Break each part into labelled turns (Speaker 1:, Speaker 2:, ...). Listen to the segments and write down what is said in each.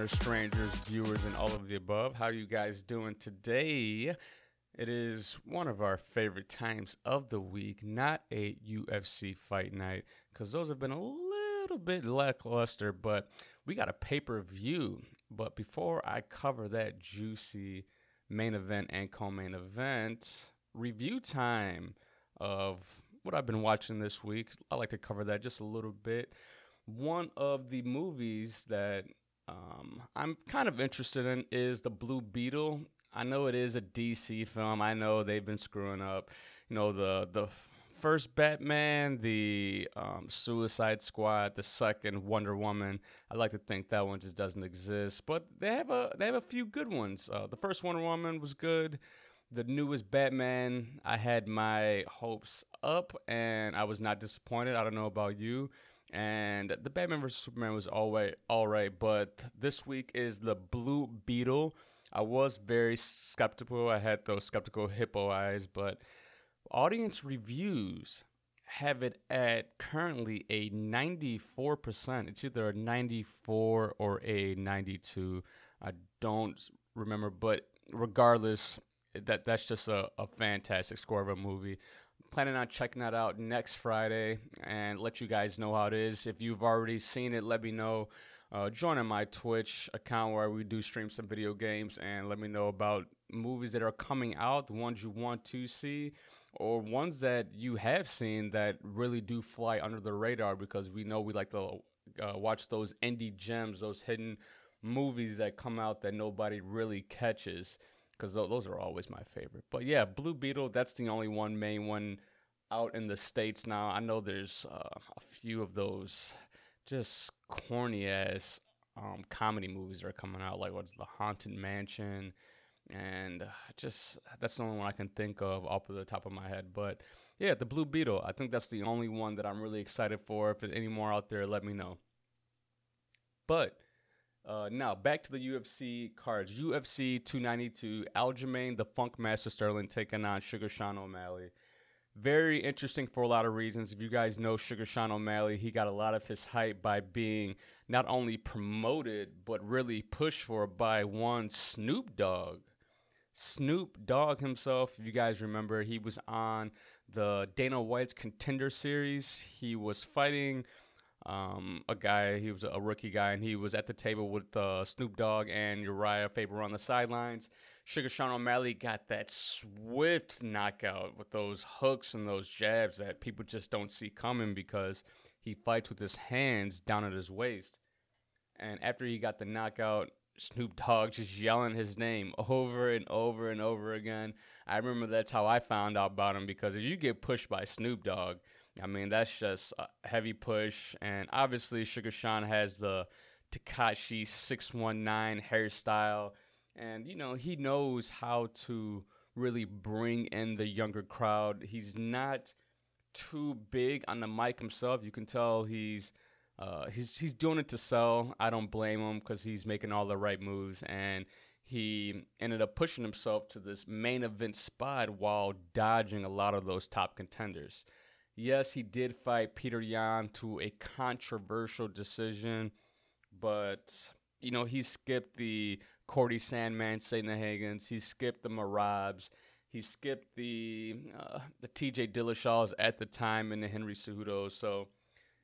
Speaker 1: Listeners, strangers, viewers, and all of the above. How you guys doing today? It is one of our favorite times of the week, not a UFC fight night, because those have been a little bit lackluster, but we got a pay per view. But before I cover that juicy main event and co main event, review time of what I've been watching this week. I like to cover that just a little bit. One of the movies that um, I'm kind of interested in is The Blue Beetle. I know it is a DC film. I know they've been screwing up, you know, the the first Batman, the um, Suicide Squad, the second Wonder Woman. I like to think that one just doesn't exist, but they have a they have a few good ones. Uh, the first Wonder Woman was good. The newest Batman, I had my hopes up, and I was not disappointed. I don't know about you. And the Batman vs Superman was all right, all right, but this week is the Blue Beetle. I was very skeptical. I had those skeptical hippo eyes, but audience reviews have it at currently a 94%. It's either a 94 or a 92. I don't remember, but regardless, that that's just a, a fantastic score of a movie. Planning on checking that out next Friday and let you guys know how it is. If you've already seen it, let me know uh, join in my Twitch account where we do stream some video games and let me know about movies that are coming out, the ones you want to see, or ones that you have seen that really do fly under the radar because we know we like to uh, watch those indie gems, those hidden movies that come out that nobody really catches because th- those are always my favorite. But yeah, Blue Beetle, that's the only one main one out in the States now. I know there's uh, a few of those just corny ass um, comedy movies that are coming out, like what's the Haunted Mansion, and uh, just that's the only one I can think of off of the top of my head. But yeah, the Blue Beetle, I think that's the only one that I'm really excited for. If there's any more out there, let me know. But uh, now back to the UFC cards. UFC 292, Aljamain, the Funk Master Sterling taking on Sugar Sean O'Malley very interesting for a lot of reasons. If you guys know Sugar Sean O'Malley, he got a lot of his hype by being not only promoted but really pushed for by one Snoop Dogg. Snoop Dogg himself, if you guys remember, he was on the Dana White's Contender Series. He was fighting um, a guy, he was a rookie guy, and he was at the table with uh, Snoop Dogg and Uriah Faber on the sidelines. Sugar Sean O'Malley got that swift knockout with those hooks and those jabs that people just don't see coming because he fights with his hands down at his waist. And after he got the knockout, Snoop Dogg just yelling his name over and over and over again. I remember that's how I found out about him because if you get pushed by Snoop Dogg, I mean, that's just a heavy push. And obviously, Sugar Sean has the Tekashi 619 hairstyle and you know he knows how to really bring in the younger crowd. He's not too big on the mic himself. You can tell he's uh, he's he's doing it to sell. I don't blame him because he's making all the right moves, and he ended up pushing himself to this main event spot while dodging a lot of those top contenders. Yes, he did fight Petr Yan to a controversial decision, but you know he skipped the Cory Sandhagen, Satan He skipped the Merabs, He skipped the uh, the T.J. Dillashaw's at the time and the Henry Cejudo. So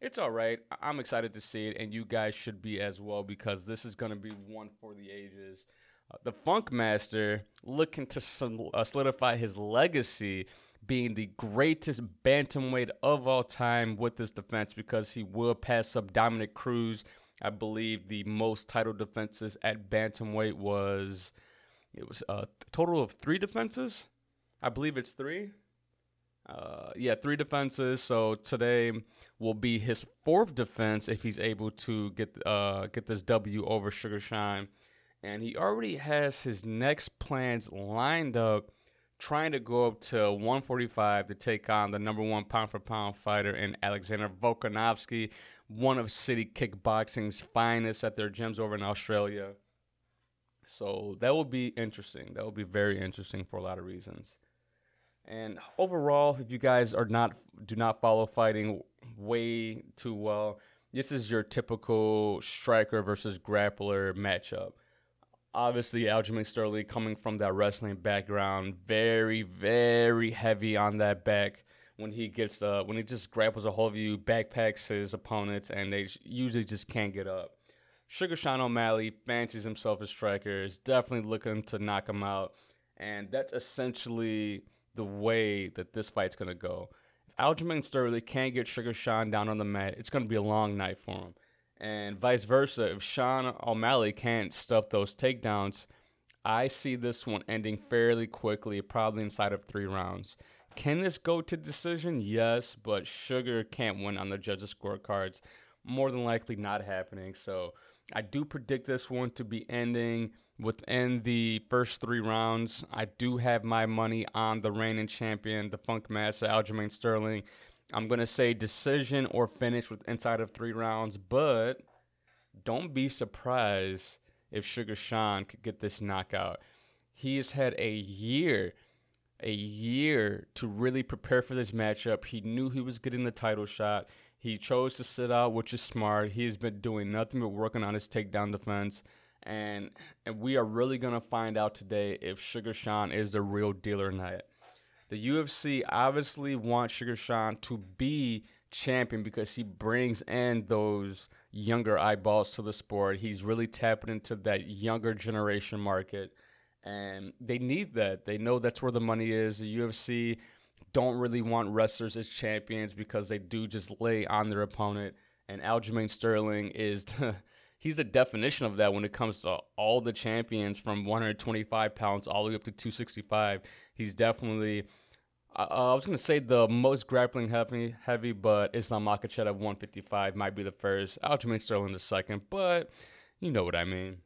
Speaker 1: it's all right. I'm excited to see it, and you guys should be as well because this is going to be one for the ages. Uh, the Funk Master looking to sol- uh, solidify his legacy being the greatest bantamweight of all time with this defense because he will pass up Dominick Cruz I believe the most title defenses at bantamweight was it was a total of three defenses. I believe it's three. Uh, yeah, three defenses. So today will be his fourth defense if he's able to get uh, get this W over Sugar Shine, and he already has his next plans lined up, trying to go up to 145 to take on the number one pound for pound fighter in Alexander Volkanovski one of City Kickboxing's finest at their gyms over in Australia. So that will be interesting. That will be very interesting for a lot of reasons. And overall, if you guys are not do not follow fighting way too well, this is your typical striker versus grappler matchup. Obviously, Aljamain Sterling coming from that wrestling background, very, very heavy on that back. When he gets, uh, when he just grapples a hold of you, backpacks his opponents, and they usually just can't get up. Sugar Sean O'Malley fancies himself a striker, is definitely looking to knock him out, and that's essentially the way that this fight's gonna go. If Aljamain Sterling can't get Sugar Sean down on the mat, it's gonna be a long night for him and vice versa. If Sean O'Malley can't stuff those takedowns, I see this one ending fairly quickly, probably inside of three rounds. Can this go to decision? Yes, but Sugar can't win on the judges' scorecards. More than likely not happening. So I do predict this one to be ending within the first three rounds. I do have my money on the reigning champion, the Funk Master, Aljamain Sterling. I'm going to say decision or finish with inside of three rounds, but don't be surprised if Sugar Sean could get this knockout. He has had a year, a year to really prepare for this matchup. He knew he was getting the title shot. He chose to sit out, which is smart. He has been doing nothing but working on his takedown defense. And, and we are really going to find out today if Sugar Sean is the real deal or not the UFC obviously wants Sugar Sean to be champion because he brings in those younger eyeballs to the sport. He's really tapping into that younger generation market. And they need that. They know that's where the money is. The UFC don't really want wrestlers as champions because they do just lay on their opponent. And Aljamain Sterling is the, he's the definition of that when it comes to all the champions from 125 pounds all the way up to 265. He's definitely uh, I was gonna say the most grappling heavy, heavy, but Islam Makhachev at 155 might be the first. Aljamain Sterling the second, but you know what I mean.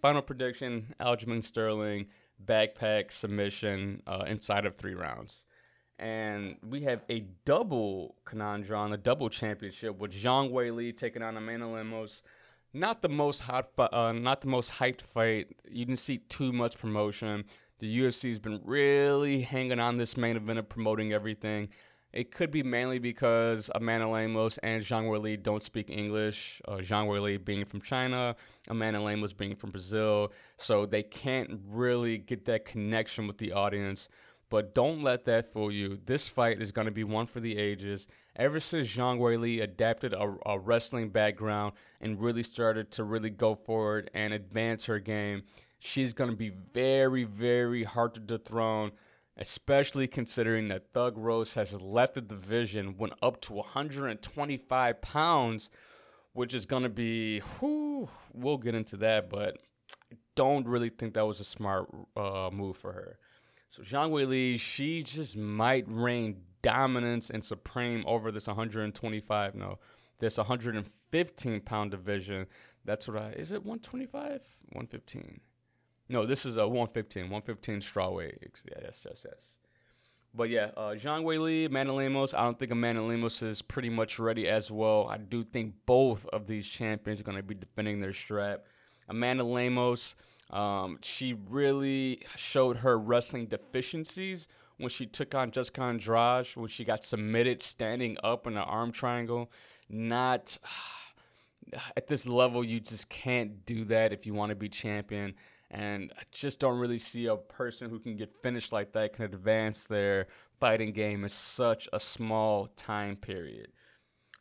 Speaker 1: Final prediction: Aljamain Sterling backpack submission uh, inside of three rounds, and we have a double conundrum, a double championship with Zhang Weili taking on Amanda Lemos. Not the most hot, uh, not the most hyped fight. You didn't see too much promotion. The UFC has been really hanging on this main event of promoting everything. It could be mainly because Amanda Lemos and Zhang Weili don't speak English. Uh, Zhang Weili being from China, Amanda Lemos being from Brazil, so they can't really get that connection with the audience. But don't let that fool you. This fight is going to be one for the ages. Ever since Zhang Weili adapted a, a wrestling background and really started to really go forward and advance her game, she's going to be very, very hard to dethrone, especially considering that Thug Rose has left the division, went up to 125 pounds, which is going to be, whew, we'll get into that, but I don't really think that was a smart uh, move for her. So Zhang Weili, she just might reign dominance and supreme over this 125, no, this 115 pound division. That's what I, is it 125? 115. No, this is a 115, 115 strawweight. Yeah, yes, yes, yes. But yeah, uh, Zhang Weili, Amanda Lemos. I don't think Amanda Lemos is pretty much ready as well. I do think both of these champions are going to be defending their strap. Amanda Lemos, um, she really showed her wrestling deficiencies when she took on Jessica Andrade, when she got submitted standing up in an arm triangle. Not at this level, you just can't do that if you want to be champion. And I just don't really see a person who can get finished like that can advance their fighting game in such a small time period.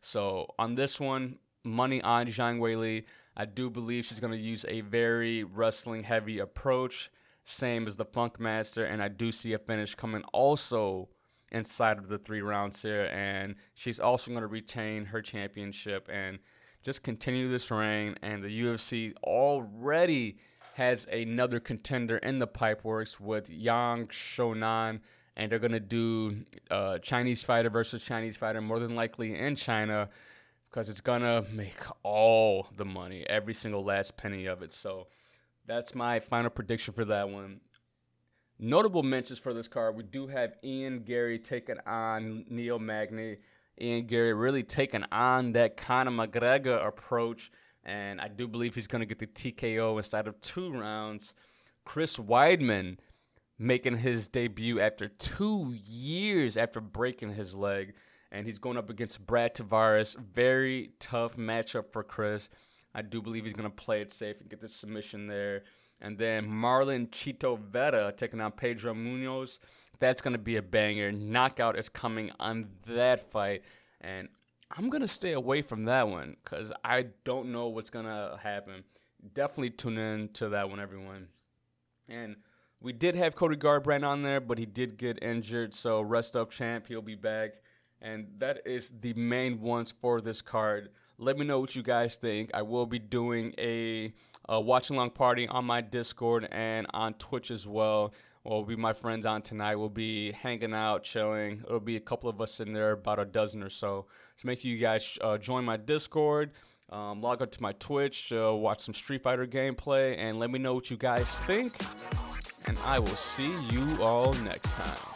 Speaker 1: So on this one, money on Zhang Weili. I do believe she's going to use a very wrestling heavy approach, same as the Funk Master, and I do see a finish coming also inside of the three rounds here. And she's also going to retain her championship and just continue this reign. And the UFC already has another contender in the pipe works with Yan Xiaonan. and they're gonna do uh, Chinese fighter versus Chinese fighter, more than likely in China, because it's gonna make all the money, every single last penny of it. So that's my final prediction for that one. Notable mentions for this card: we do have Ian Garry taking on Neil Magny. Ian Garry really taking on that Conor McGregor approach and I do believe he's going to get the TKO inside of two rounds. Chris Weidman making his debut after two years after breaking his leg. and he's going up against Brad Tavares. Very tough matchup for Chris. I do believe he's going to play it safe and get the submission there. And then Marlon Chito Vera taking on Pedro Munhoz. That's going to be a banger. Knockout is coming on that fight. And I'm going to stay away from that one because I don't know what's going to happen. Definitely tune in to that one, everyone. And we did have Cody Garbrandt on there, but he did get injured. So rest up, champ. He'll be back. And that is the main ones for this card. Let me know what you guys think. I will be doing a, a watch along party on my Discord and on Twitch as well. Will be my friends on tonight. We'll be hanging out, chilling. It'll be a couple of us in there, about a dozen or so. So make sure you guys uh, join my Discord, um, log up to my Twitch, uh, watch some Street Fighter gameplay, and let me know what you guys think. And I will see you all next time.